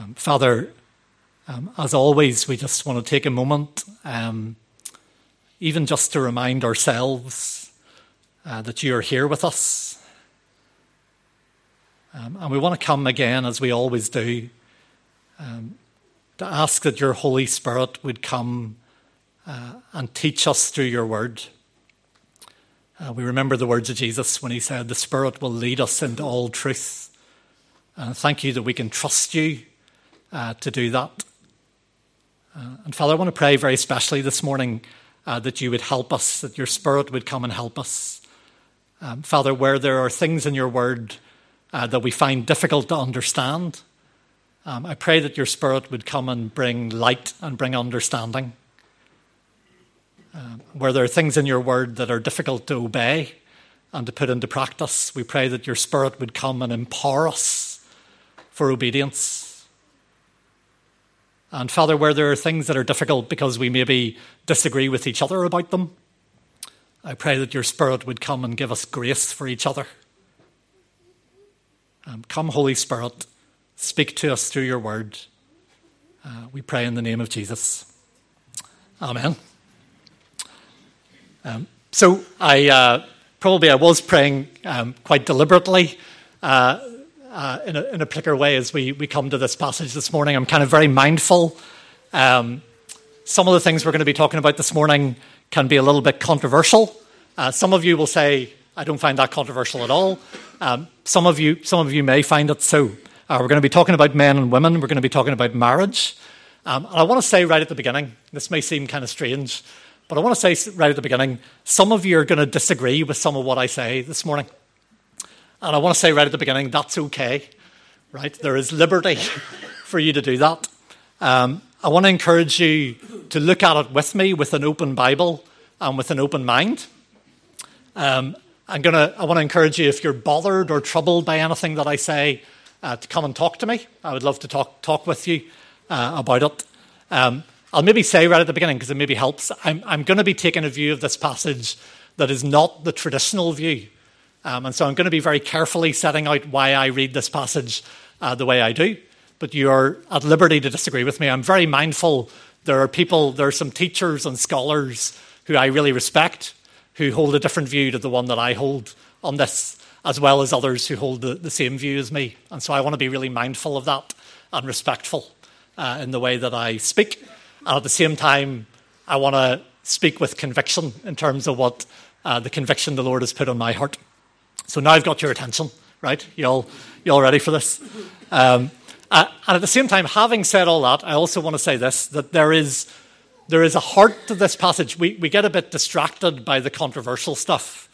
Um, Father, um, as always, we just want to take a moment, um, even just to remind ourselves uh, that you are here with us. Um, and we want to come again, as we always do, um, to ask that your Holy Spirit would come uh, and teach us through your word. Uh, we remember the words of Jesus when he said, The Spirit will lead us into all truth. Uh, thank you that we can trust you uh, to do that. Uh, and Father, I want to pray very specially this morning uh, that you would help us, that your Spirit would come and help us. Um, Father, where there are things in your word uh, that we find difficult to understand, um, I pray that your Spirit would come and bring light and bring understanding. Um, where there are things in your word that are difficult to obey and to put into practice, we pray that your Spirit would come and empower us for obedience. And Father, where there are things that are difficult because we maybe disagree with each other about them, I pray that your Spirit would come and give us grace for each other. Um, come, Holy Spirit, speak to us through your word. Uh, we pray in the name of Jesus. Amen. Um, so I uh, probably I was praying um, quite deliberately. Uh, uh, in, a, in, a, particular way as we, we come to this passage this morning. I'm kind of very mindful. Um, some of the things we're going to be talking about this morning can be a little bit controversial. Uh, some of you will say, I don't find that controversial at all. Um, some, of you, some of you may find it so. Uh, we're going to be talking about men and women. We're going to be talking about marriage. Um, and I want to say right at the beginning, this may seem kind of strange, but I want to say right at the beginning, some of you are going to disagree with some of what I say this morning. And I want to say right at the beginning, that's okay, right? There is liberty for you to do that. Um, I want to encourage you to look at it with me with an open Bible and with an open mind. Um, I'm gonna, I want to encourage you, if you're bothered or troubled by anything that I say, uh, to come and talk to me. I would love to talk, talk with you uh, about it. Um, I'll maybe say right at the beginning, because it maybe helps, I'm, I'm going to be taking a view of this passage that is not the traditional view um, and so I'm going to be very carefully setting out why I read this passage uh, the way I do. But you're at liberty to disagree with me. I'm very mindful there are people, there are some teachers and scholars who I really respect who hold a different view to the one that I hold on this, as well as others who hold the, the same view as me. And so I want to be really mindful of that and respectful uh, in the way that I speak. And at the same time, I want to speak with conviction in terms of what uh, the conviction the Lord has put on my heart. So now I've got your attention, right? You all, you all ready for this? Um, uh, and at the same time, having said all that, I also want to say this that there is, there is a heart to this passage. We, we get a bit distracted by the controversial stuff,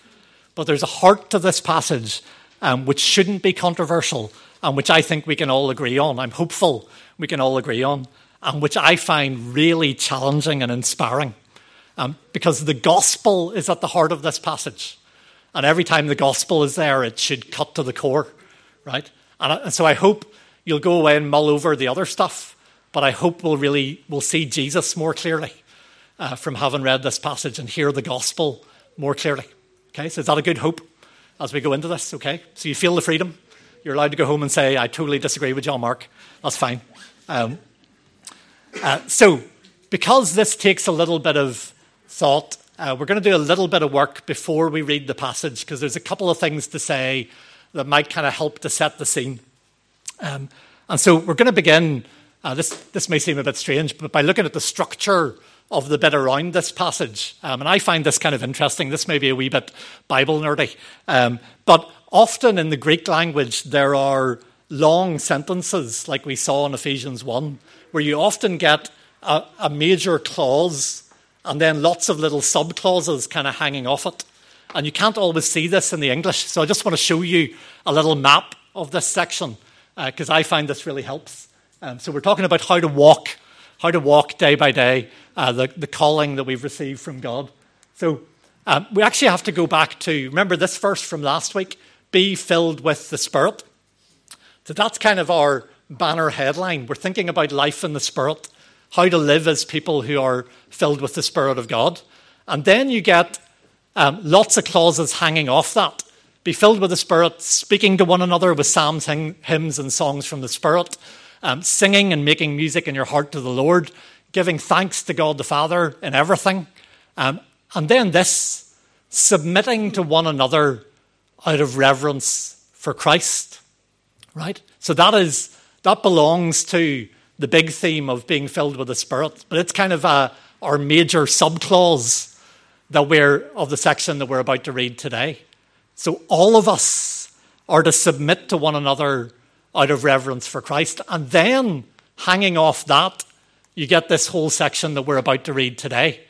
but there's a heart to this passage um, which shouldn't be controversial and which I think we can all agree on. I'm hopeful we can all agree on, and which I find really challenging and inspiring. Um, because the gospel is at the heart of this passage. And every time the gospel is there, it should cut to the core, right? And, and so I hope you'll go away and mull over the other stuff, but I hope we'll really we'll see Jesus more clearly uh, from having read this passage and hear the gospel more clearly. Okay, so is that a good hope as we go into this? Okay, so you feel the freedom. You're allowed to go home and say, I totally disagree with John Mark. That's fine. Um, uh, so, because this takes a little bit of thought uh, we're going to do a little bit of work before we read the passage because there's a couple of things to say that might kind of help to set the scene. Um, and so we're going to begin. Uh, this, this may seem a bit strange, but by looking at the structure of the bit around this passage. Um, and I find this kind of interesting. This may be a wee bit Bible nerdy. Um, but often in the Greek language, there are long sentences, like we saw in Ephesians 1, where you often get a, a major clause and then lots of little subclauses kind of hanging off it. And you can't always see this in the English, so I just want to show you a little map of this section because uh, I find this really helps. Um, so we're talking about how to walk, how to walk day by day, uh, the, the calling that we've received from God. So um, we actually have to go back to remember this verse from last week: "Be filled with the Spirit." So that's kind of our banner headline. We're thinking about life in the Spirit how to live as people who are filled with the Spirit of God. And then you get um, lots of clauses hanging off that. Be filled with the Spirit, speaking to one another with psalms, hymns, and songs from the Spirit. um, singing and making music in your heart to the Lord, giving thanks to God the Father in everything. Um, and then this submitting to one another out of reverence for Christ. Right? So that is that belongs to the big theme of being filled with the Spirit, but it's kind of a, our major subclause that we're of the section that we're about to read today. So all of us are to submit to one another out of reverence for Christ, and then hanging off that, you get this whole section that we're about to read today.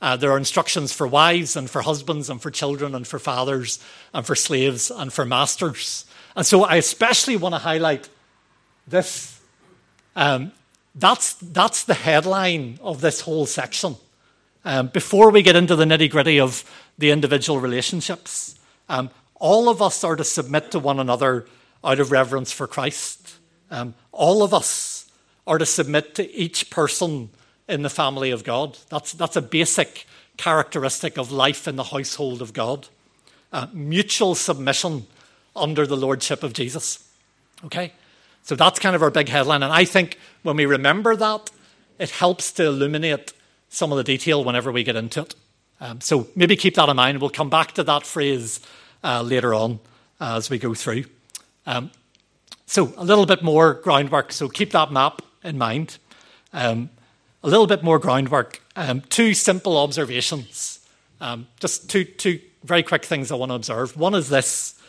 Uh, there are instructions for wives and for husbands and for children and for fathers and for slaves and for masters. And so I especially want to highlight this. Um, that's, that's the headline of this whole section. Um, before we get into the nitty gritty of the individual relationships, um, all of us are to submit to one another out of reverence for Christ. Um, all of us are to submit to each person in the family of God. That's, that's a basic characteristic of life in the household of God. Uh, mutual submission under the lordship of Jesus. Okay? So that's kind of our big headline. And I think when we remember that, it helps to illuminate some of the detail whenever we get into it. Um, so maybe keep that in mind. We'll come back to that phrase uh, later on uh, as we go through. Um, so a little bit more groundwork. So keep that map in mind. Um, a little bit more groundwork. Um, two simple observations. Um, just two, two very quick things I want to observe. One is this.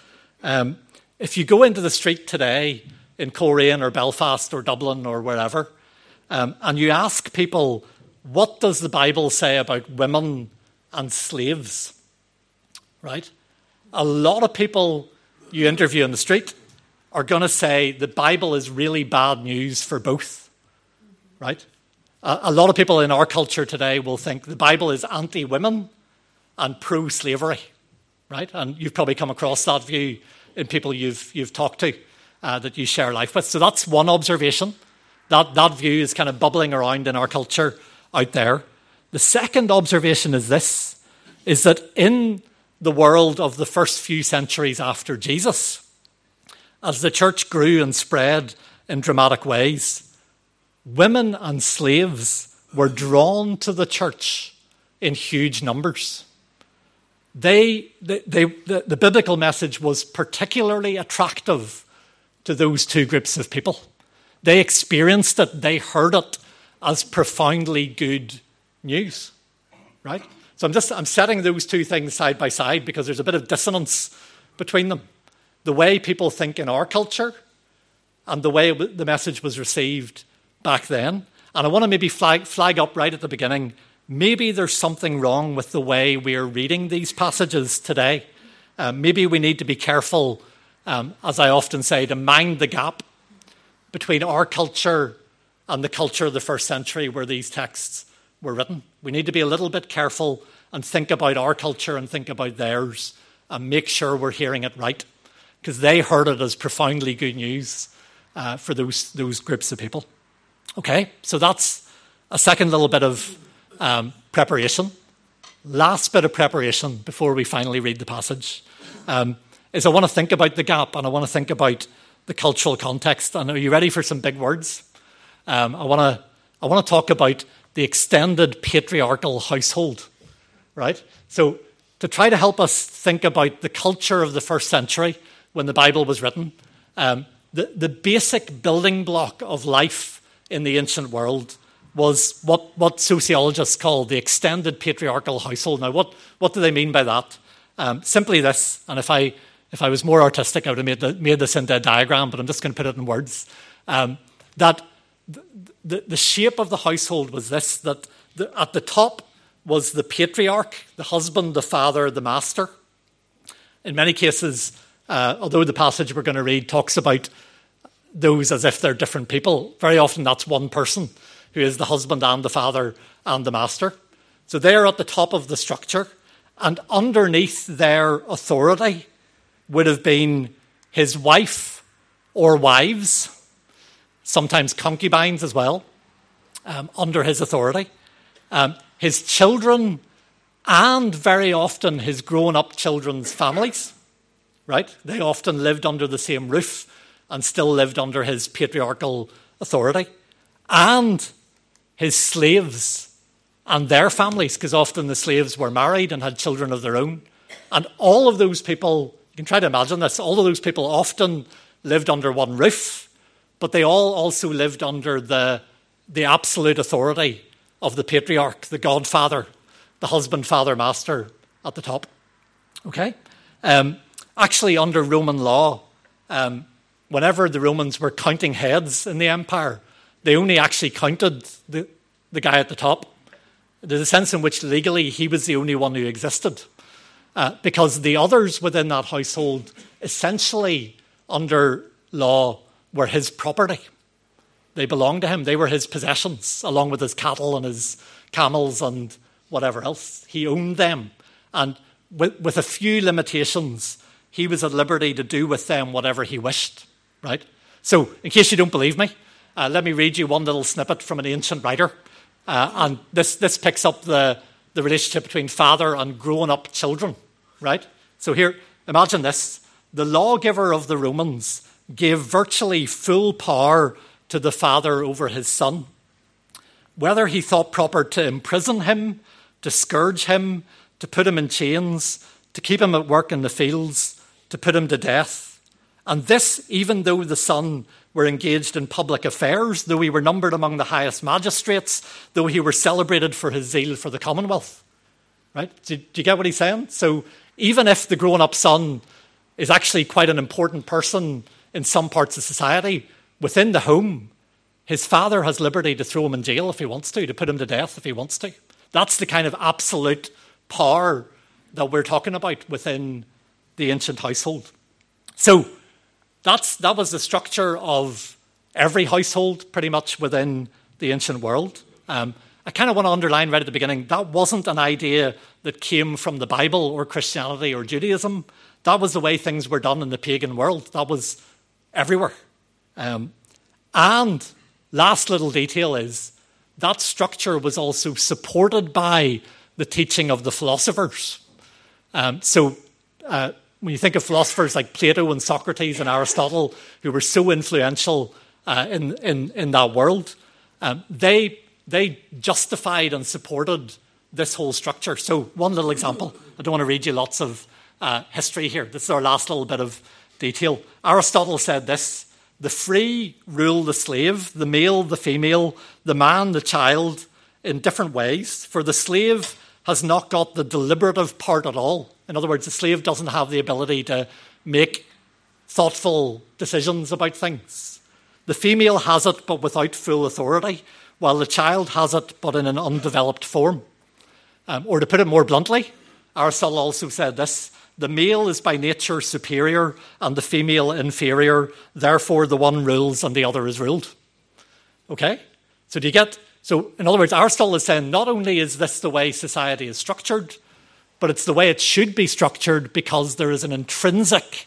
Um, if you go into the street today in Coleraine or Belfast or Dublin or wherever, um, and you ask people what does the Bible say about women and slaves? Right? A lot of people you interview in the street are going to say the Bible is really bad news for both. Right? A lot of people in our culture today will think the Bible is anti women and pro slavery. Right? And you've probably come across that view in people you've, you've talked to uh, that you share life with. So that's one observation. That, that view is kind of bubbling around in our culture out there. The second observation is this is that in the world of the first few centuries after Jesus, as the church grew and spread in dramatic ways, women and slaves were drawn to the church in huge numbers. They, they, they, the, the biblical message was particularly attractive to those two groups of people. They experienced it, they heard it, as profoundly good news, right? So I'm just I'm setting those two things side by side because there's a bit of dissonance between them. The way people think in our culture and the way the message was received back then. And I want to maybe flag, flag up right at the beginning maybe there's something wrong with the way we're reading these passages today. Uh, maybe we need to be careful, um, as I often say, to mind the gap between our culture and the culture of the first century where these texts were written. We need to be a little bit careful and think about our culture and think about theirs and make sure we're hearing it right because they heard it as profoundly good news uh, for those, those groups of people. Okay, so that's a second little bit of um, preparation. Last bit of preparation before we finally read the passage um, is I want to think about the gap and I want to think about the cultural context. And are you ready for some big words? um, I want to I want to talk about the extended patriarchal household, right? So to try to help us think about the culture of the first century when the Bible was written, um, the, the basic building block of life in the ancient world was what, what sociologists call the extended patriarchal household. Now, what, what do they mean by that? Um, simply this, and if I, if I was more artistic, I would have made, the, made this into a diagram, but I'm just going to put it in words. Um, that the, the, shape of the household was this that the, at the top was the patriarch, the husband, the father, the master. In many cases, uh, although the passage we're going to read talks about those as if they're different people, very often that's one person who is the husband and the father and the master. So they're at the top of the structure, and underneath their authority would have been his wife or wives sometimes concubines as well, um, under his authority. Um, his children, and very often his grown up children's families, right? They often lived under the same roof and still lived under his patriarchal authority, and his slaves and their families, because often the slaves were married and had children of their own. And all of those people, you can try to imagine this, all of those people often lived under one roof, but they all also lived under the, the absolute authority of the patriarch, the godfather, the husband, father, master at the top. Okay? Um, actually, under Roman law, um, whenever the Romans were counting heads in the empire, they only actually counted the, the guy at the top. There's a sense in which legally he was the only one who existed. Uh, because the others within that household, essentially under law, were his property. They belonged to him. They were his possessions, along with his cattle and his camels and whatever else. He owned them. And with, with a few limitations, he was at liberty to do with them whatever he wished, right? So, in case you don't believe me, uh, let me read you one little snippet from an ancient writer. Uh, and this, this picks up the, the relationship between father and grown up children, right? So, here, imagine this the lawgiver of the Romans gave virtually full power to the father over his son. Whether he thought proper to imprison him, to scourge him, to put him in chains, to keep him at work in the fields, to put him to death. And this, even though the son were engaged in public affairs, though he were numbered among the highest magistrates, though he were celebrated for his zeal for the Commonwealth. Right? Do, do you get what he's saying? So even if the grown up son is actually quite an important person in some parts of society, within the home, his father has liberty to throw him in jail if he wants to, to put him to death if he wants to. That's the kind of absolute power that we're talking about within the ancient household. So that's, that was the structure of every household pretty much within the ancient world. Um, I kind of want to underline right at the beginning that wasn't an idea that came from the Bible or Christianity or Judaism. That was the way things were done in the pagan world. That was everywhere. Um, and last little detail is that structure was also supported by the teaching of the philosophers. Um, so, uh, when you think of philosophers like Plato and Socrates and Aristotle, who were so influential uh, in, in, in that world, um, they, they justified and supported this whole structure. So, one little example I don't want to read you lots of uh, history here. This is our last little bit of detail. Aristotle said this the free rule the slave, the male, the female, the man, the child, in different ways. For the slave has not got the deliberative part at all. In other words, the slave doesn't have the ability to make thoughtful decisions about things. The female has it, but without full authority, while the child has it, but in an undeveloped form. Um, or to put it more bluntly, Aristotle also said this the male is by nature superior and the female inferior, therefore the one rules and the other is ruled. Okay? So do you get so in other words, Aristotle is saying not only is this the way society is structured, but it's the way it should be structured because there is an intrinsic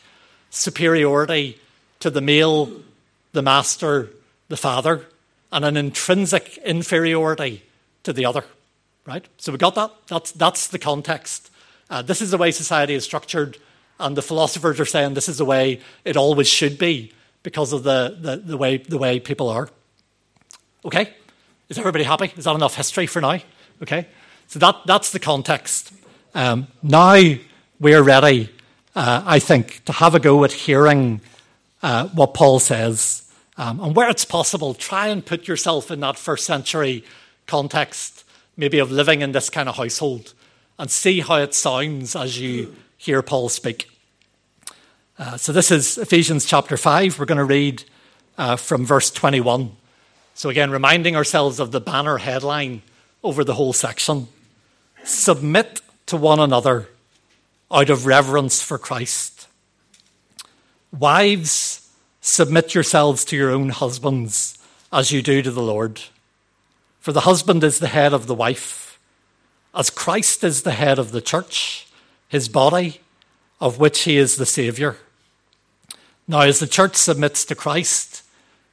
superiority to the male, the master, the father, and an intrinsic inferiority to the other. Right? So we got that. That's, that's the context uh, this is the way society is structured, and the philosophers are saying this is the way it always should be because of the, the, the, way, the way people are. Okay? Is everybody happy? Is that enough history for now? Okay? So that, that's the context. Um, now we're ready, uh, I think, to have a go at hearing uh, what Paul says. Um, and where it's possible, try and put yourself in that first century context, maybe of living in this kind of household and see how it sounds as you hear Paul speak. Uh, so, this is Ephesians chapter 5. We're going to read uh, from verse 21. So, again, reminding ourselves of the banner headline over the whole section Submit to one another out of reverence for Christ. Wives, submit yourselves to your own husbands as you do to the Lord. For the husband is the head of the wife as Christ is the head of the church, his body, of which he is the Saviour. Now, as the church submits to Christ,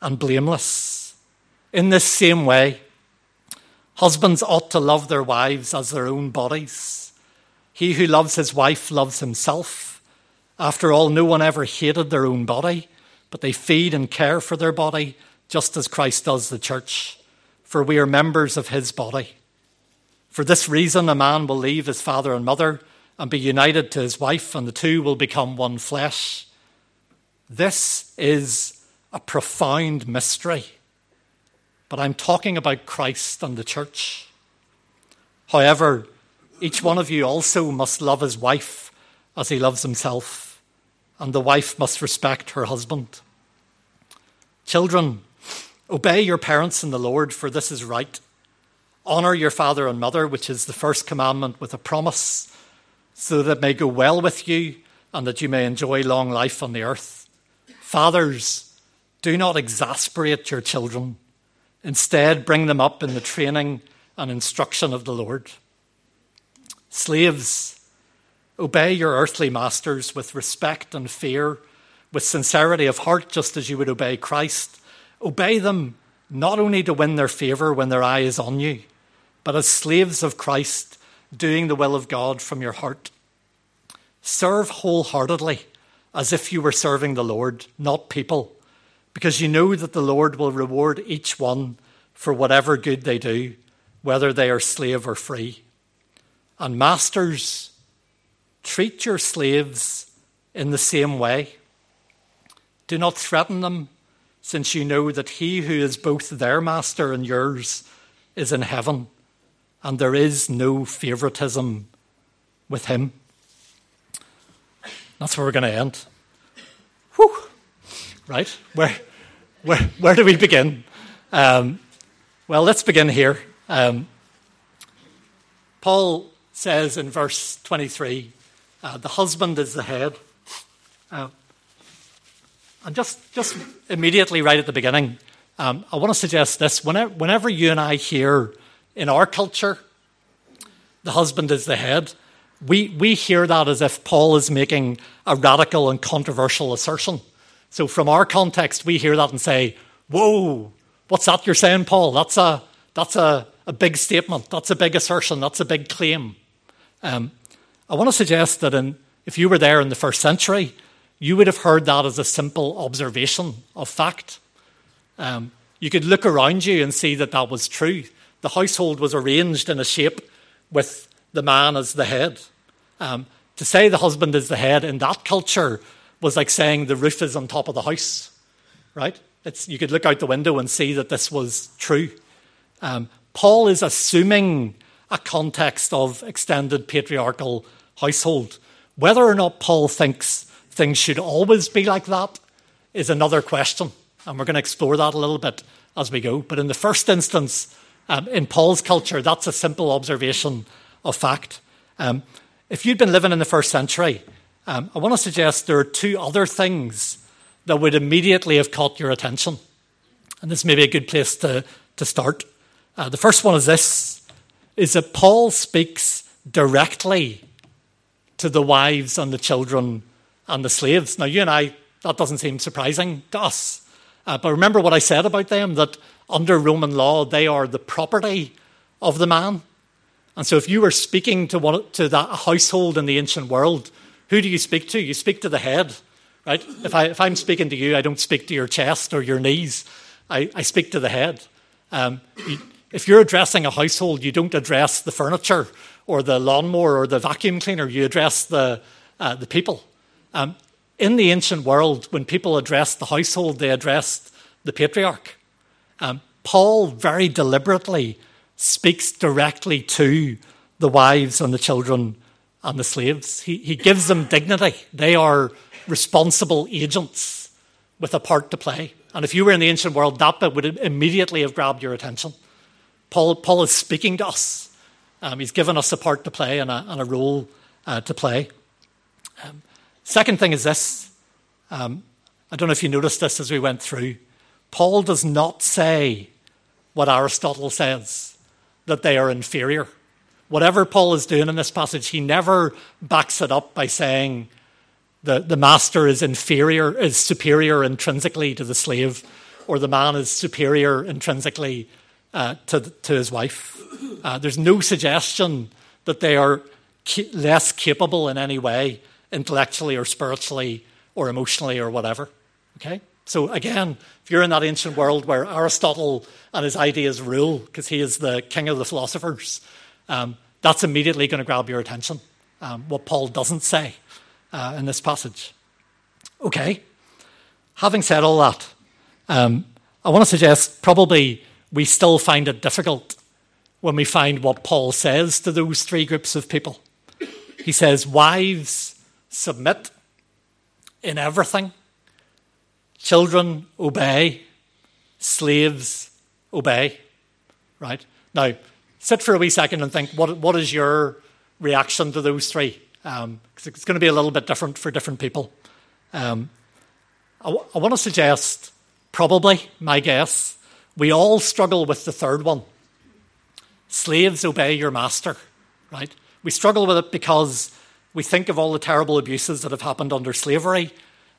and blameless. In this same way, husbands ought to love their wives as their own bodies. He who loves his wife loves himself. After all, no one ever hated their own body, but they feed and care for their body just as Christ does the church, for we are members of his body. For this reason, a man will leave his father and mother and be united to his wife, and the two will become one flesh. This is a profound mystery, but I'm talking about Christ and the church. However, each one of you also must love his wife as he loves himself, and the wife must respect her husband. Children, obey your parents in the Lord, for this is right. Honor your father and mother, which is the first commandment with a promise, so that it may go well with you and that you may enjoy long life on the earth. Fathers, do not exasperate your children. Instead, bring them up in the training and instruction of the Lord. Slaves, obey your earthly masters with respect and fear, with sincerity of heart, just as you would obey Christ. Obey them not only to win their favour when their eye is on you, but as slaves of Christ, doing the will of God from your heart. Serve wholeheartedly as if you were serving the Lord, not people, because you know that the Lord will reward each one for whatever good they do, whether they are slave or free. And masters, treat your slaves in the same way. Do not threaten them, since you know that he who is both their master and yours is in heaven, and there is no favoritism with him. That's where we're going to end. Whew. Right? Where, where, where do we begin? Um, well, let's begin here. Um, Paul says in verse 23 uh, the husband is the head. Uh, and just, just immediately, right at the beginning, um, I want to suggest this. Whenever, whenever you and I hear in our culture, the husband is the head, we, we hear that as if Paul is making a radical and controversial assertion. So, from our context, we hear that and say, Whoa, what's that you're saying, Paul? That's a, that's a, a big statement. That's a big assertion. That's a big claim. Um, I want to suggest that in, if you were there in the first century, you would have heard that as a simple observation of fact. Um, you could look around you and see that that was true. The household was arranged in a shape with the man as the head. Um, to say the husband is the head in that culture was like saying the roof is on top of the house, right? It's, you could look out the window and see that this was true. Um, Paul is assuming a context of extended patriarchal household. Whether or not Paul thinks things should always be like that is another question, and we're going to explore that a little bit as we go. But in the first instance, um, in Paul's culture, that's a simple observation of fact. Um, if you'd been living in the first century, um, I want to suggest there are two other things that would immediately have caught your attention. And this may be a good place to, to start. Uh, the first one is this is that Paul speaks directly to the wives and the children and the slaves. Now, you and I, that doesn't seem surprising to us. Uh, but remember what I said about them that under Roman law, they are the property of the man. And so, if you were speaking to, one, to that household in the ancient world, who do you speak to? You speak to the head, right? If, I, if I'm speaking to you, I don't speak to your chest or your knees, I, I speak to the head. Um, if you're addressing a household, you don't address the furniture or the lawnmower or the vacuum cleaner, you address the, uh, the people. Um, in the ancient world, when people addressed the household, they addressed the patriarch. Um, Paul very deliberately speaks directly to the wives and the children and the slaves. He, he gives them dignity. They are responsible agents with a part to play. And if you were in the ancient world, that bit would immediately have grabbed your attention. Paul, Paul is speaking to us. Um, he's given us a part to play and a, and a role uh, to play. Um, second thing is this. Um, I don't know if you noticed this as we went through. Paul does not say what Aristotle says, that they are inferior. Whatever Paul is doing in this passage, he never backs it up by saying the, the master is inferior, is superior intrinsically to the slave, or the man is superior intrinsically uh, to, to his wife. Uh, there's no suggestion that they are ca- less capable in any way, intellectually or spiritually or emotionally or whatever. Okay? So again, if you're in that ancient world where Aristotle and his ideas rule, because he is the king of the philosophers, um, that's immediately going to grab your attention. Um, what Paul doesn't say uh, in this passage. Okay, having said all that, um, I want to suggest probably we still find it difficult when we find what Paul says to those three groups of people. He says, Wives, submit in everything, children, obey, slaves, obey. Right? Now, sit for a wee second and think what, what is your reaction to those three? Um, it's going to be a little bit different for different people. Um, I, w- I want to suggest, probably, my guess, we all struggle with the third one. Slaves obey your master, right? We struggle with it because we think of all the terrible abuses that have happened under slavery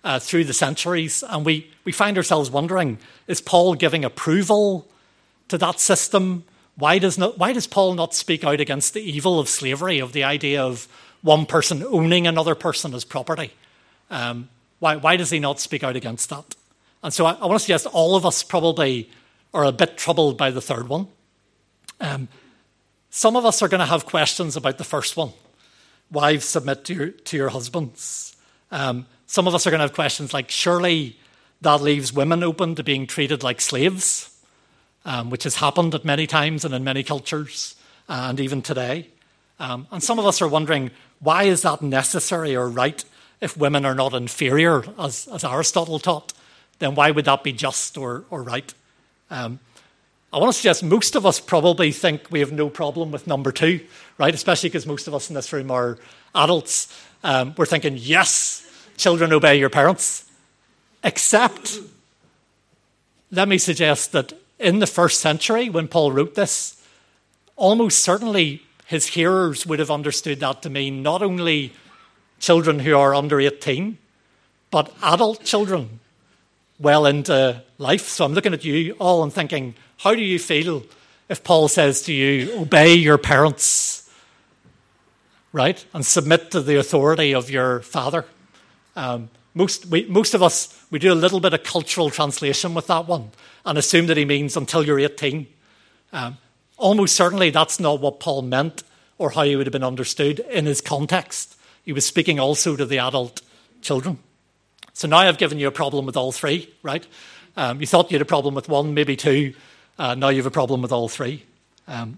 uh, through the centuries, and we, we find ourselves wondering is Paul giving approval to that system? Why does, not, why does Paul not speak out against the evil of slavery, of the idea of one person owning another person as property? Um, why, why does he not speak out against that? And so I, I, want to suggest all of us probably are a bit troubled by the third one. Um, some of us are going to have questions about the first one. Wives submit to your, to your husbands. Um, some of us are going to have questions like, surely that leaves women open to being treated like slaves, um, which has happened at many times and in many cultures, uh, and even today. Um, and some of us are wondering, why is that necessary or right if women are not inferior, as, as Aristotle taught? Then why would that be just or, or right? Um, I want to suggest most of us probably think we have no problem with number two, right? Especially because most of us in this room are adults. Um, we're thinking, yes, children obey your parents. Except, let me suggest that in the first century, when Paul wrote this, almost certainly his hearers would have understood that to mean not only children who are under 18, but adult children well into life. So I'm looking at you all and thinking, how do you feel if Paul says to you, obey your parents, right? And submit to the authority of your father? Um, most, we, most of us, we do a little bit of cultural translation with that one and assume that he means until you're 18. Um, almost certainly that's not what Paul meant or how he would have been understood in his context. He was speaking also to the adult children. So now I've given you a problem with all three, right? Um, you thought you had a problem with one, maybe two. Uh, now you have a problem with all three. Um,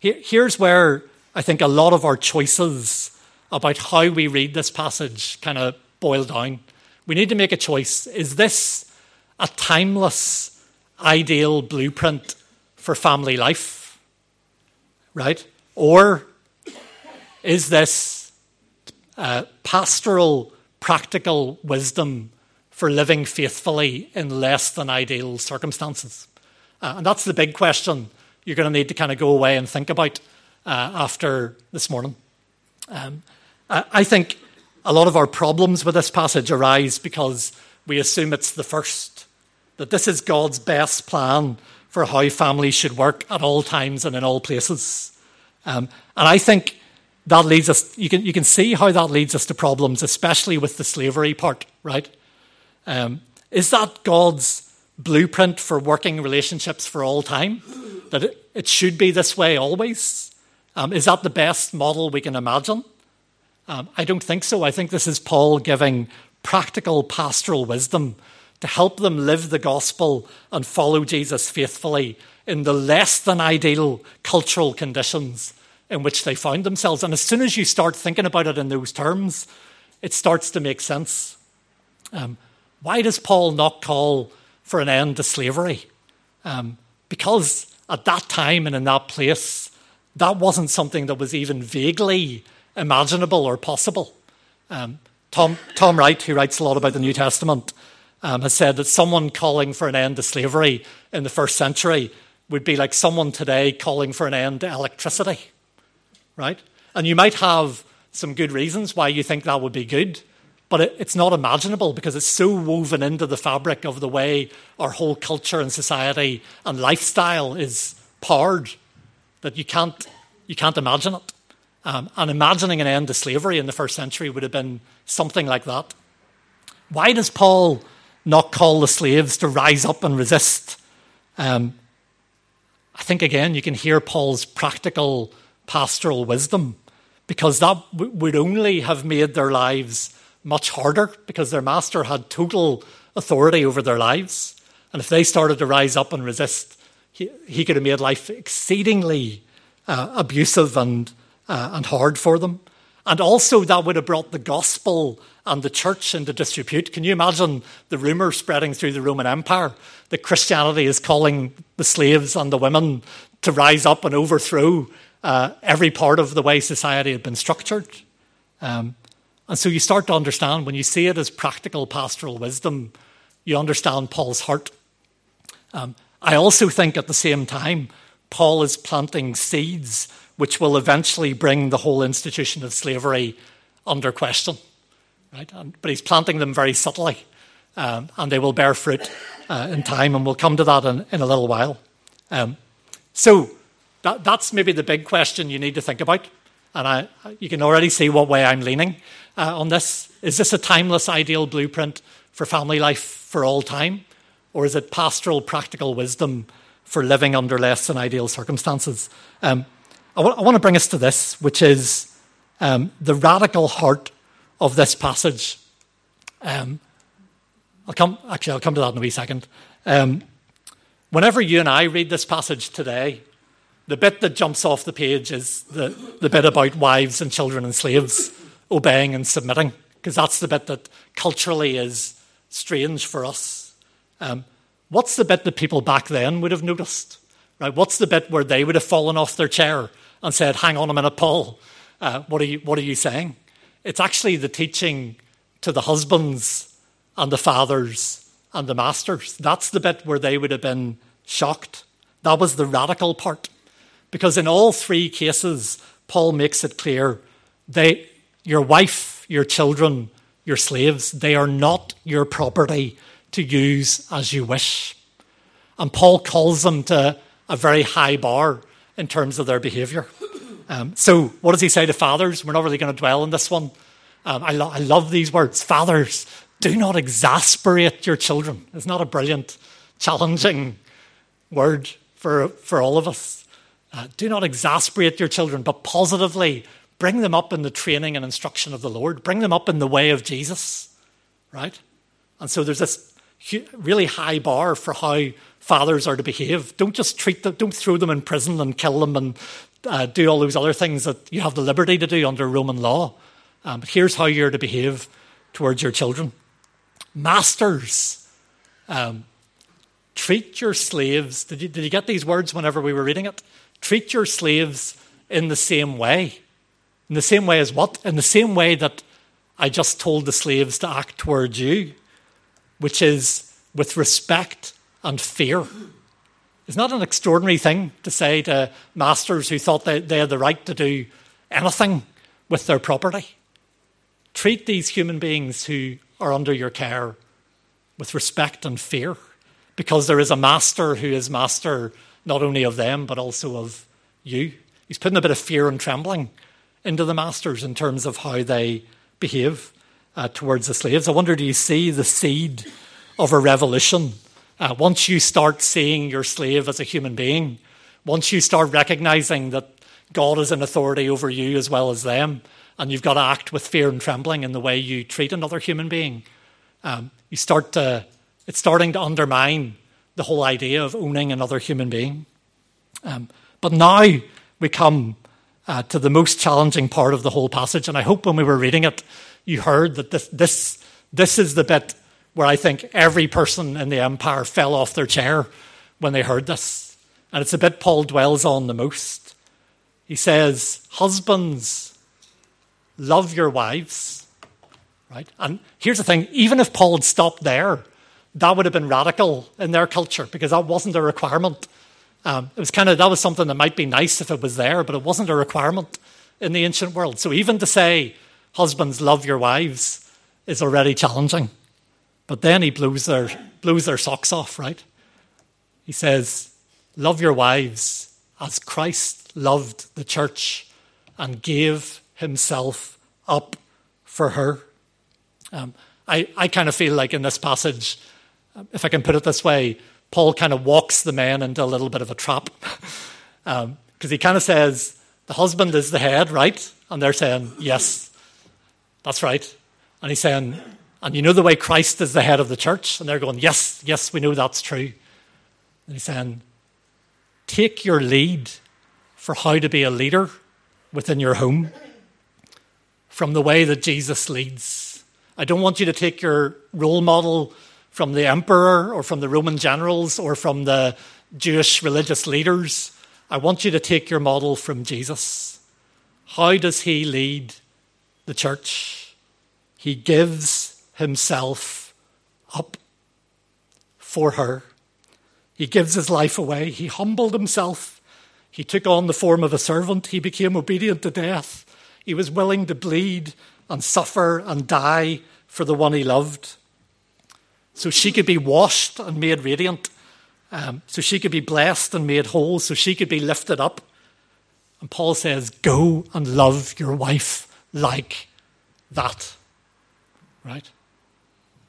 here, here's where I think a lot of our choices about how we read this passage kind of boil down. We need to make a choice. Is this a timeless, ideal blueprint for family life? Right? Or is this uh, pastoral practical wisdom for living faithfully in less than ideal circumstances? Uh, and that's the big question you're going to need to kind of go away and think about uh, after this morning. Um, I think a lot of our problems with this passage arise because we assume it's the first, that this is God's best plan for how families should work at all times and in all places. Um, and I think that leads us, you can, you can see how that leads us to problems, especially with the slavery part, right? Um, is that God's blueprint for working relationships for all time? That it, it should be this way always? Um, is that the best model we can imagine? Um, I don't think so. I think this is Paul giving practical pastoral wisdom to help them live the gospel and follow Jesus faithfully in the less than ideal cultural conditions in which they found themselves. And as soon as you start thinking about it in those terms, it starts to make sense. Um, why does Paul not call for an end to slavery? Um, because at that time and in that place, that wasn't something that was even vaguely imaginable or possible. Um, Tom, Tom Wright, who writes a lot about the New Testament, um, has said that someone calling for an end to slavery in the first century would be like someone today calling for an end to electricity, right? And you might have some good reasons why you think that would be good, but it, it's not imaginable because it's so woven into the fabric of the way our whole culture and society and lifestyle is powered that you can't, you can't imagine it. Um, and imagining an end to slavery in the first century would have been something like that. Why does Paul not call the slaves to rise up and resist? Um, I think, again, you can hear Paul's practical pastoral wisdom because that w- would only have made their lives much harder because their master had total authority over their lives. And if they started to rise up and resist, he, he could have made life exceedingly uh, abusive and, uh, and hard for them. And also, that would have brought the gospel and the church into disrepute. Can you imagine the rumour spreading through the Roman Empire that Christianity is calling the slaves and the women to rise up and overthrow uh, every part of the way society had been structured? Um, and so you start to understand when you see it as practical pastoral wisdom, you understand Paul's heart. Um, I also think at the same time, Paul is planting seeds which will eventually bring the whole institution of slavery under question. Right? And, but he's planting them very subtly, um, and they will bear fruit uh, in time, and we'll come to that in, in a little while. Um, so that, that's maybe the big question you need to think about, and I, you can already see what way I'm leaning uh, on this. Is this a timeless ideal blueprint for family life for all time, or is it pastoral practical wisdom for living under less than ideal circumstances? Um, I, w- I want to bring us to this, which is um, the radical heart of this passage. Um, I'll come, actually, I'll come to that in a wee second. Um, whenever you and I read this passage today, the bit that jumps off the page is the, the bit about wives and children and slaves obeying and submitting, because that's the bit that culturally is strange for us. Um, what's the bit that people back then would have noticed? Right? What's the bit where they would have fallen off their chair and said, "Hang on a minute, Paul, uh, what are you what are you saying?" It's actually the teaching to the husbands and the fathers and the masters. That's the bit where they would have been shocked. That was the radical part. Because in all three cases, Paul makes it clear they, your wife, your children, your slaves, they are not your property to use as you wish. And Paul calls them to a very high bar in terms of their behaviour. Um, so, what does he say to fathers? We're not really going to dwell on this one. Um, I, lo- I love these words. Fathers, do not exasperate your children. It's not a brilliant, challenging word for, for all of us. Uh, do not exasperate your children, but positively bring them up in the training and instruction of the Lord. Bring them up in the way of Jesus, right? And so there's this really high bar for how fathers are to behave. Don't just treat them, don't throw them in prison and kill them and uh, do all those other things that you have the liberty to do under Roman law. Um, but here's how you're to behave towards your children. Masters, um, treat your slaves. Did you, did you get these words whenever we were reading it? Treat your slaves in the same way. In the same way as what? In the same way that I just told the slaves to act towards you, which is with respect and fear. It's not an extraordinary thing to say to masters who thought they, they had the right to do anything with their property. Treat these human beings who are under your care with respect and fear, because there is a master who is master not only of them, but also of you. He's putting a bit of fear and trembling into the masters in terms of how they behave uh, towards the slaves. I wonder, do you see the seed of a revolution uh, once you start seeing your slave as a human being, once you start recognizing that God is an authority over you as well as them, and you've got to act with fear and trembling in the way you treat another human being, um, you start to, it's starting to undermine the whole idea of owning another human being. Um, but now we come uh, to the most challenging part of the whole passage, and I hope when we were reading it, you heard that this, this, this is the bit where I think every person in the empire fell off their chair when they heard this. And it's a bit Paul dwells on the most. He says, Husbands, love your wives. Right? And here's the thing even if Paul had stopped there, that would have been radical in their culture because that wasn't a requirement Um, it was kind of that was something that might be nice if it was there, but it wasn't a requirement in the ancient world. So even to say, husbands, love your wives, is already challenging. But then he blows their, blows their socks off, right? He says, Love your wives as Christ loved the church and gave himself up for her. Um, I, I kind of feel like in this passage, if I can put it this way, Paul kind of walks the man into a little bit of a trap. Because um, he kind of says, the husband is the head, right? And they're saying, yes, that's right. And he's saying, and you know the way Christ is the head of the church? And they're going, yes, yes, we know that's true. And he's saying, take your lead for how to be a leader within your home from the way that Jesus leads. I don't want you to take your role model from the emperor or from the Roman generals or from the Jewish religious leaders. I want you to take your model from Jesus. How does he lead the church? He gives himself up for her. He gives his life away. He humbled himself. He took on the form of a servant. He became obedient to death. He was willing to bleed and suffer and die for the one he loved. So she could be washed and made radiant um, so she could be blessed and made whole, so she could be lifted up. And Paul says, Go and love your wife like that. Right?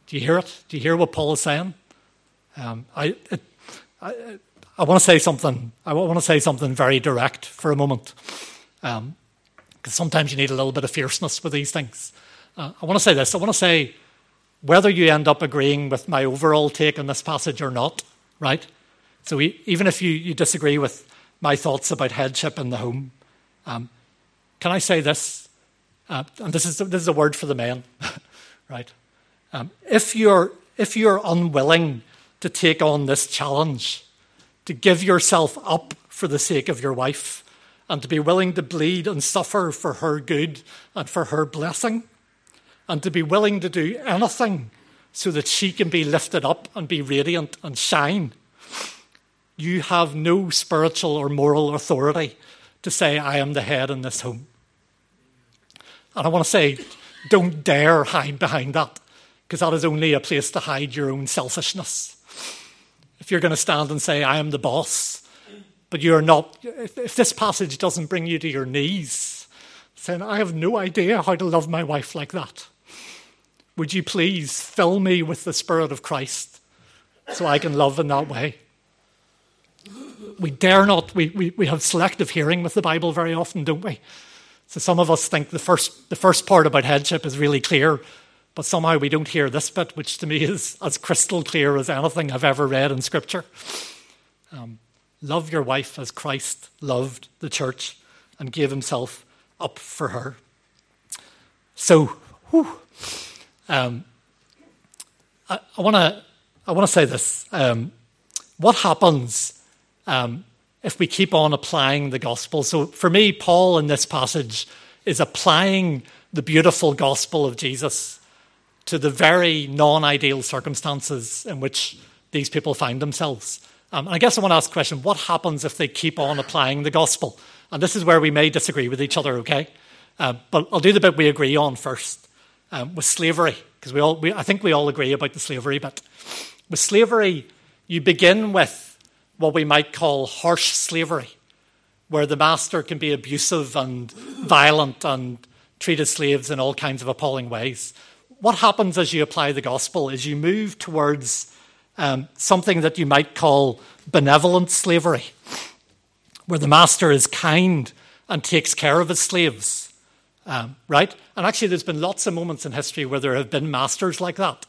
Do you hear it? Do you hear what Paul is saying? Um, I, it, I, I want to say something. I want to say something very direct for a moment, because um, sometimes you need a little bit of fierceness with these things. Uh, I want to say this. I want to say whether you end up agreeing with my overall take on this passage or not, right? So we, even if you, you disagree with my thoughts about headship in the home, um, can I say this? Uh, and this is, this is a word for the men, right? Um, if, you're, if you're unwilling to take on this challenge, to give yourself up for the sake of your wife, and to be willing to bleed and suffer for her good and for her blessing, and to be willing to do anything so that she can be lifted up and be radiant and shine you have no spiritual or moral authority to say, I am the head in this home. And I want to say, don't dare hide behind that, because that is only a place to hide your own selfishness. If you're going to stand and say, I am the boss, but you're not, if, if this passage doesn't bring you to your knees, saying, I have no idea how to love my wife like that, would you please fill me with the Spirit of Christ so I can love in that way? we dare not, we, we, we have selective hearing with the Bible very often, don't we? So some of us think the first, the first part about headship is really clear, but somehow we don't hear this bit, which to me is as crystal clear as anything I've ever read in Scripture. Um, love your wife as Christ loved the church and gave himself up for her. So, um, I, I want to I want to say this. Um, what happens um, if we keep on applying the gospel. So for me, Paul in this passage is applying the beautiful gospel of Jesus to the very non ideal circumstances in which these people find themselves. Um, I guess I want to ask a question what happens if they keep on applying the gospel? And this is where we may disagree with each other, okay? Uh, but I'll do the bit we agree on first um, with slavery, because we we, I think we all agree about the slavery bit. With slavery, you begin with what we might call harsh slavery, where the master can be abusive and violent and treated slaves in all kinds of appalling ways. What happens as you apply the gospel is you move towards um, something that you might call benevolent slavery, where the master is kind and takes care of his slaves. Um, right? And actually, there's been lots of moments in history where there have been masters like that.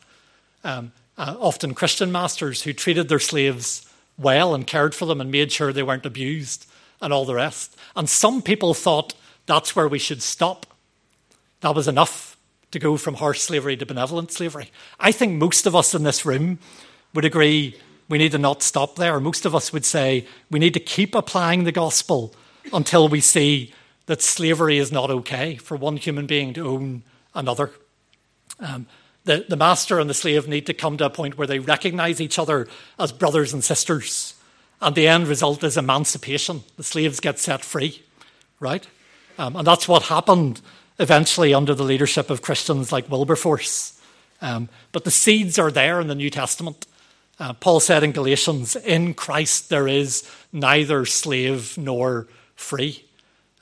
Um, uh, often Christian masters who treated their slaves well and cared for them and made sure they weren't abused and all the rest. And some people thought that's where we should stop. That was enough to go from harsh slavery to benevolent slavery. I think most of us in this room would agree we need to not stop there. Most of us would say we need to keep applying the gospel until we see that slavery is not okay for one human being to own another. Um, the, the master and the slave need to come to a point where they recognize each other as brothers and sisters and the end result is emancipation. The slaves get set free, right? Um, and that's what happened eventually under the leadership of Christians like Wilberforce. Um, but the seeds are there in the New Testament. Uh, Paul said in Galatians, In Christ there is neither slave nor free.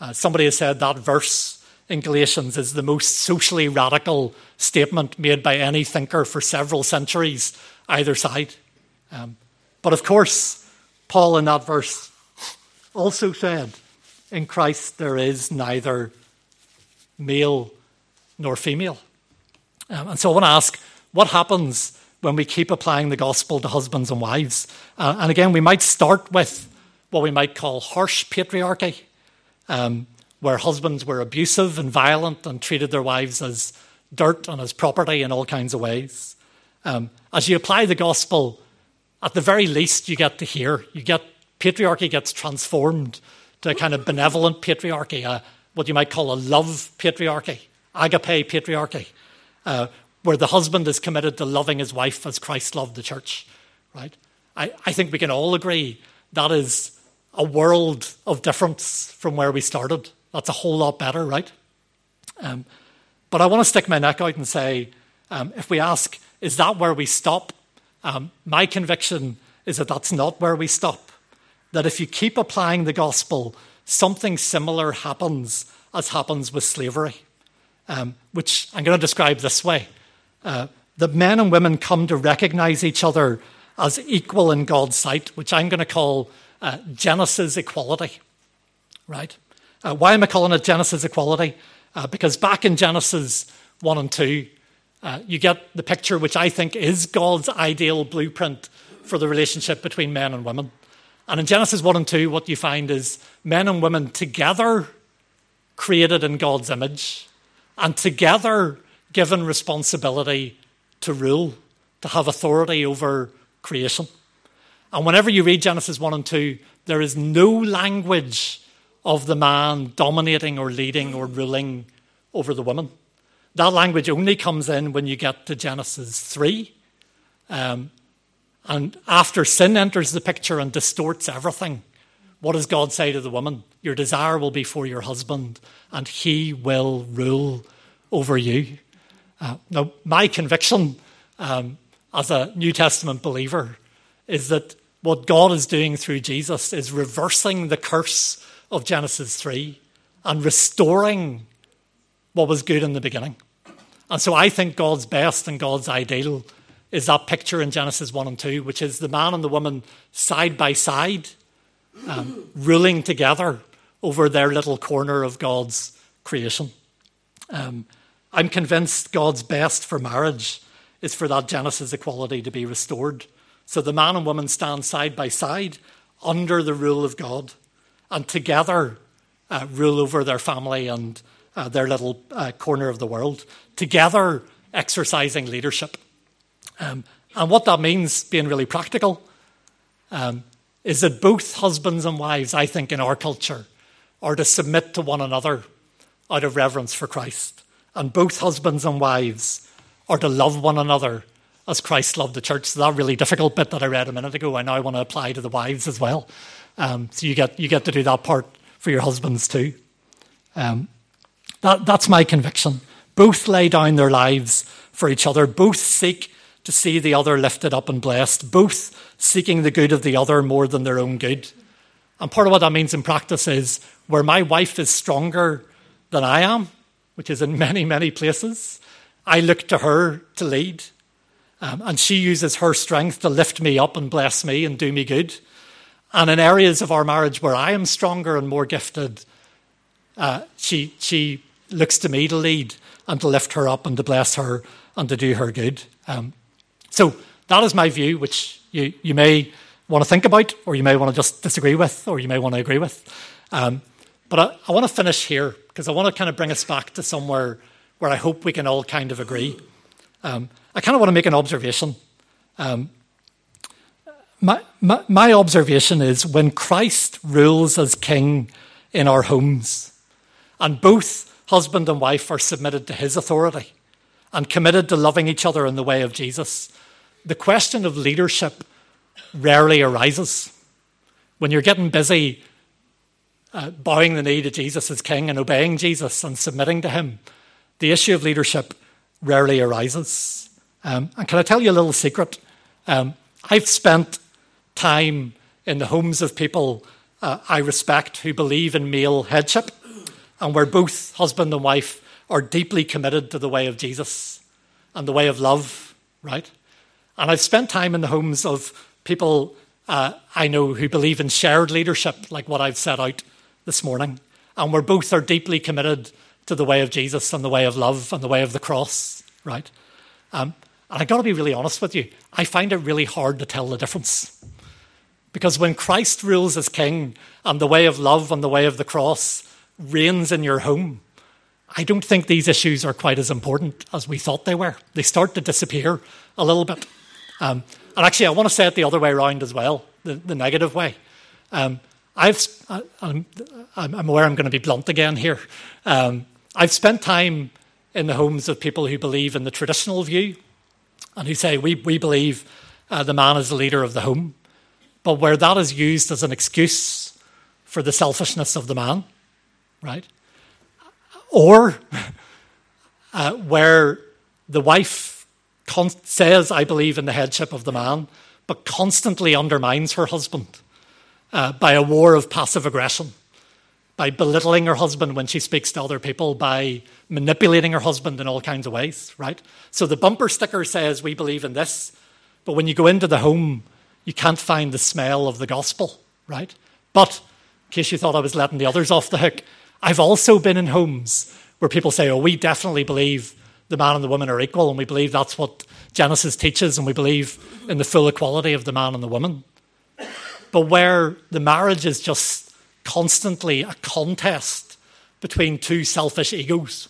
Uh, somebody has said that verse in Galatians is the most socially radical statement made by any thinker for several centuries, either side. Um, but of course, Paul in that verse also said, In Christ there is neither male nor female. Um, and so I want to ask, what happens when we keep applying the gospel to husbands and wives? Uh, and again, we might start with what we might call harsh patriarchy, um, where husbands were abusive and violent and treated their wives as dirt and as property in all kinds of ways. Um, as you apply the gospel, at the very least, you get to hear, you get patriarchy gets transformed to a kind of benevolent patriarchy, a, what you might call a love patriarchy, agape patriarchy, uh, where the husband is committed to loving his wife as Christ loved the church. Right? I, I think we can all agree that is a world of difference from where we started. That's a whole lot better, right? Um, but I want to stick my neck out and say, um, if we ask, is that where we stop? Um, my conviction is that that's not where we stop. That if you keep applying the gospel, something similar happens as happens with slavery, um, which I'm going to describe this way. Uh, that men and women come to recognize each other as equal in God's sight, which I'm going to call uh, Genesis equality. Right? Uh, why am I calling it Genesis equality? Uh, because back in Genesis 1 and 2, uh, you get the picture which I think is God's ideal blueprint for the relationship between men and women. And in Genesis 1 and 2, what you find is men and women together created in God's image and together given responsibility to rule, to have authority over creation. And whenever you read Genesis 1 and 2, there is no language of the man dominating or leading or ruling over the woman. That language only comes in when you get to Genesis 3. Um, and after sin enters the picture and distorts everything, what does God say to the woman? Your desire will be for your husband, and he will rule over you. Uh, now, my conviction um, as a New Testament believer is that what God is doing through Jesus is reversing the curse of Genesis 3 and restoring what was good in the beginning. And so I think God's best and God's ideal is that picture in Genesis 1 and 2, which is the man and the woman side by side, um, ruling together over their little corner of God's creation. Um, I'm convinced God's best for marriage is for that Genesis equality to be restored. So the man and woman stand side by side under the rule of God and together uh, rule over their family and uh, their little uh, corner of the world, together exercising leadership. Um, and what that means, being really practical, um, is that both husbands and wives, I think, in our culture, are to submit to one another out of reverence for Christ. And both husbands and wives are to love one another as Christ loved the church. So that really difficult bit that I read a minute ago, I now want to apply to the wives as well. Um, so you get you get to do that part for your husbands too. Um, that, that's my conviction. Both lay down their lives for each other. Both seek to see the other lifted up and blessed, both seeking the good of the other more than their own good. And part of what that means in practice is where my wife is stronger than I am, which is in many, many places, I look to her to lead. Um, and she uses her strength to lift me up and bless me and do me good. And in areas of our marriage where I am stronger and more gifted, uh, she, she looks to me to lead and to lift her up and to bless her and to do her good. Um, so that is my view, which you, you may want to think about, or you may want to just disagree with, or you may want to agree with. Um, but I, I, want to finish here because I want to kind of bring us back to somewhere where I hope we can all kind of agree. Um, I kind of want to make an observation. Um, my, my, my observation is when Christ rules as king in our homes, and both husband and wife are submitted to his authority and committed to loving each other in the way of Jesus, the question of leadership rarely arises. when you're getting busy uh, bowing the knee to Jesus as king and obeying Jesus and submitting to him, the issue of leadership rarely arises. Um, and can I tell you a little secret? Um, I've spent time in the homes of people uh, I respect who believe in male headship and where both husband and wife are deeply committed to the way of Jesus and the way of love, right? And I've spent time in the homes of people uh, I know who believe in shared leadership, like what I've set out this morning, and where both are deeply committed to the way of Jesus and the way of love and the way of the cross, right? Um, and I've got to be really honest with you, I find it really hard to tell the difference. Because when Christ rules as king and the way of love and the way of the cross reigns in your home, I don't think these issues are quite as important as we thought they were. They start to disappear a little bit. Um, and actually, I want to say it the other way around as well, the, the negative way. Um, I've, I'm, I'm, aware I'm going to be blunt again here. Um, I've spent time in the homes of people who believe in the traditional view and who say, we, we believe uh, the man is the leader of the home, but where that is used as an excuse for the selfishness of the man, right? Or uh, where the wife con- says, I believe in the headship of the man, but constantly undermines her husband uh, by a war of passive aggression, by belittling her husband when she speaks to other people, by manipulating her husband in all kinds of ways, right? So the bumper sticker says, We believe in this, but when you go into the home, you can't find the smell of the gospel, right? But in case you thought I was letting the others off the hook, I've also been in homes where people say, Oh, we definitely believe the man and the woman are equal, and we believe that's what Genesis teaches, and we believe in the full equality of the man and the woman but where the marriage is just constantly a contest between two selfish egos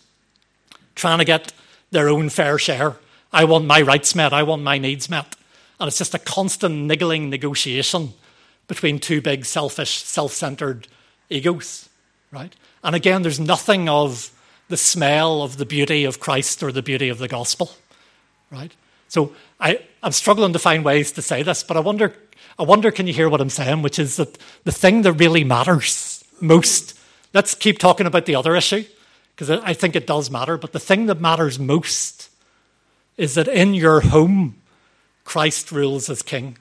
trying to get their own fair share. I want my rights met, I want my needs met. And it's just a constant niggling negotiation between two big, selfish, self centered egos, right? And again, there's nothing of the smell of the beauty of Christ or the beauty of the gospel, right? So I, I'm struggling to find ways to say this, but I wonder I wonder, can you hear what I'm saying? Which is that the thing that really matters most, let's keep talking about the other issue, because I think it does matter, but the thing that matters most is that in your home, Christ rules as king.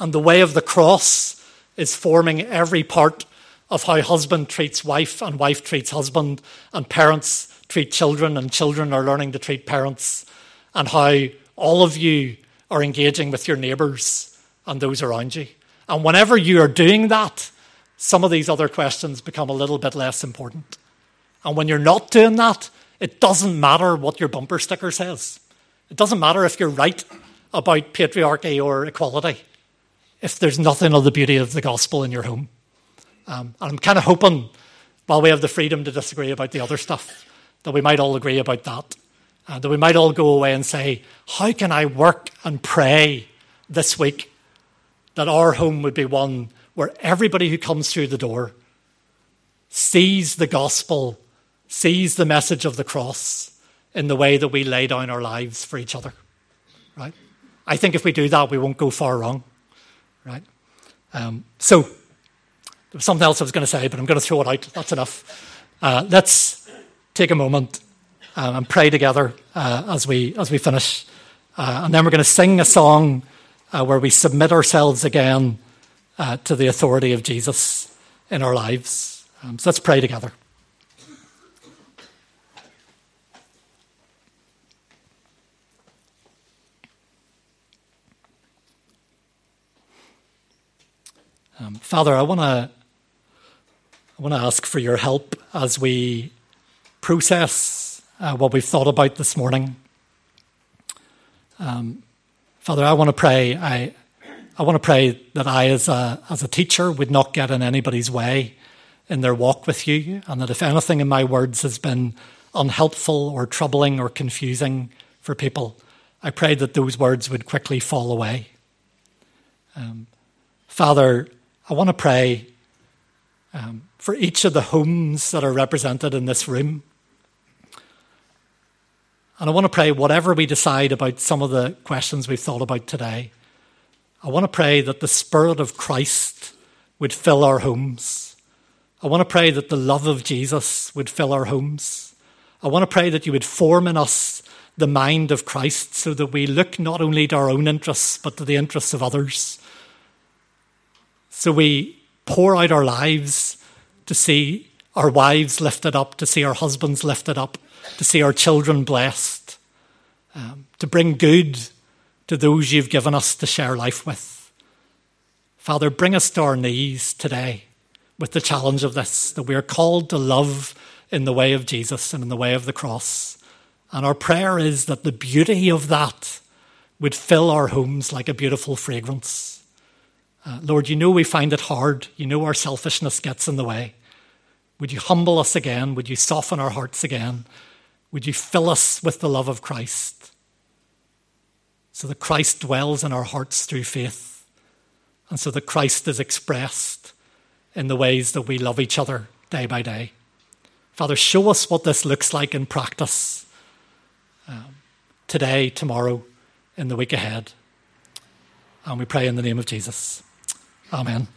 And the way of the cross is forming every part of how husband treats wife and wife treats husband, and parents treat children, and children are learning to treat parents, and how all of you are engaging with your neighbours and those around you. And whenever you are doing that, some of these other questions become a little bit less important. And when you're not doing that, it doesn't matter what your bumper sticker says. It doesn't matter if you're right about patriarchy or equality, if there's nothing of the beauty of the gospel in your home. Um, and I'm kind of hoping, while we have the freedom to disagree about the other stuff, that we might all agree about that. Uh, that we might all go away and say, How can I work and pray this week that our home would be one where everybody who comes through the door sees the gospel, sees the message of the cross in the way that we lay down our lives for each other. Right? I think if we do that, we won't go far wrong. Right? Um, so, there was something else I was going to say, but I'm going to throw it out. That's enough. Uh, let's take a moment uh, and pray together uh, as we as we finish, uh, and then we're going to sing a song uh, where we submit ourselves again uh, to the authority of Jesus in our lives. Um, so let's pray together. Um, Father, I want to I want to ask for your help as we process uh, what we've thought about this morning. Um, Father, I want to pray. I, I want to pray that I, as a, as a teacher, would not get in anybody's way in their walk with you, and that if anything in my words has been unhelpful or troubling or confusing for people, I pray that those words would quickly fall away. Um, Father, I want to pray um, for each of the homes that are represented in this room. And I want to pray, whatever we decide about some of the questions we've thought about today, I want to pray that the Spirit of Christ would fill our homes. I want to pray that the love of Jesus would fill our homes. I want to pray that you would form in us the mind of Christ so that we look not only to our own interests, but to the interests of others. So we pour out our lives to see our wives lifted up, to see our husbands lifted up, to see our children blessed, um, to bring good to those you've given us to share life with. Father, bring us to our knees today with the challenge of this that we are called to love in the way of Jesus and in the way of the cross. And our prayer is that the beauty of that would fill our homes like a beautiful fragrance. Uh, Lord, you know we find it hard. You know our selfishness gets in the way. Would you humble us again? Would you soften our hearts again? Would you fill us with the love of Christ? so that Christ dwells in our hearts through faith, and so that Christ is expressed in the ways that we love each other day by day. Father, show us what this looks like in practice um, today, tomorrow, in the week ahead. And we pray in the name of Jesus. Amen.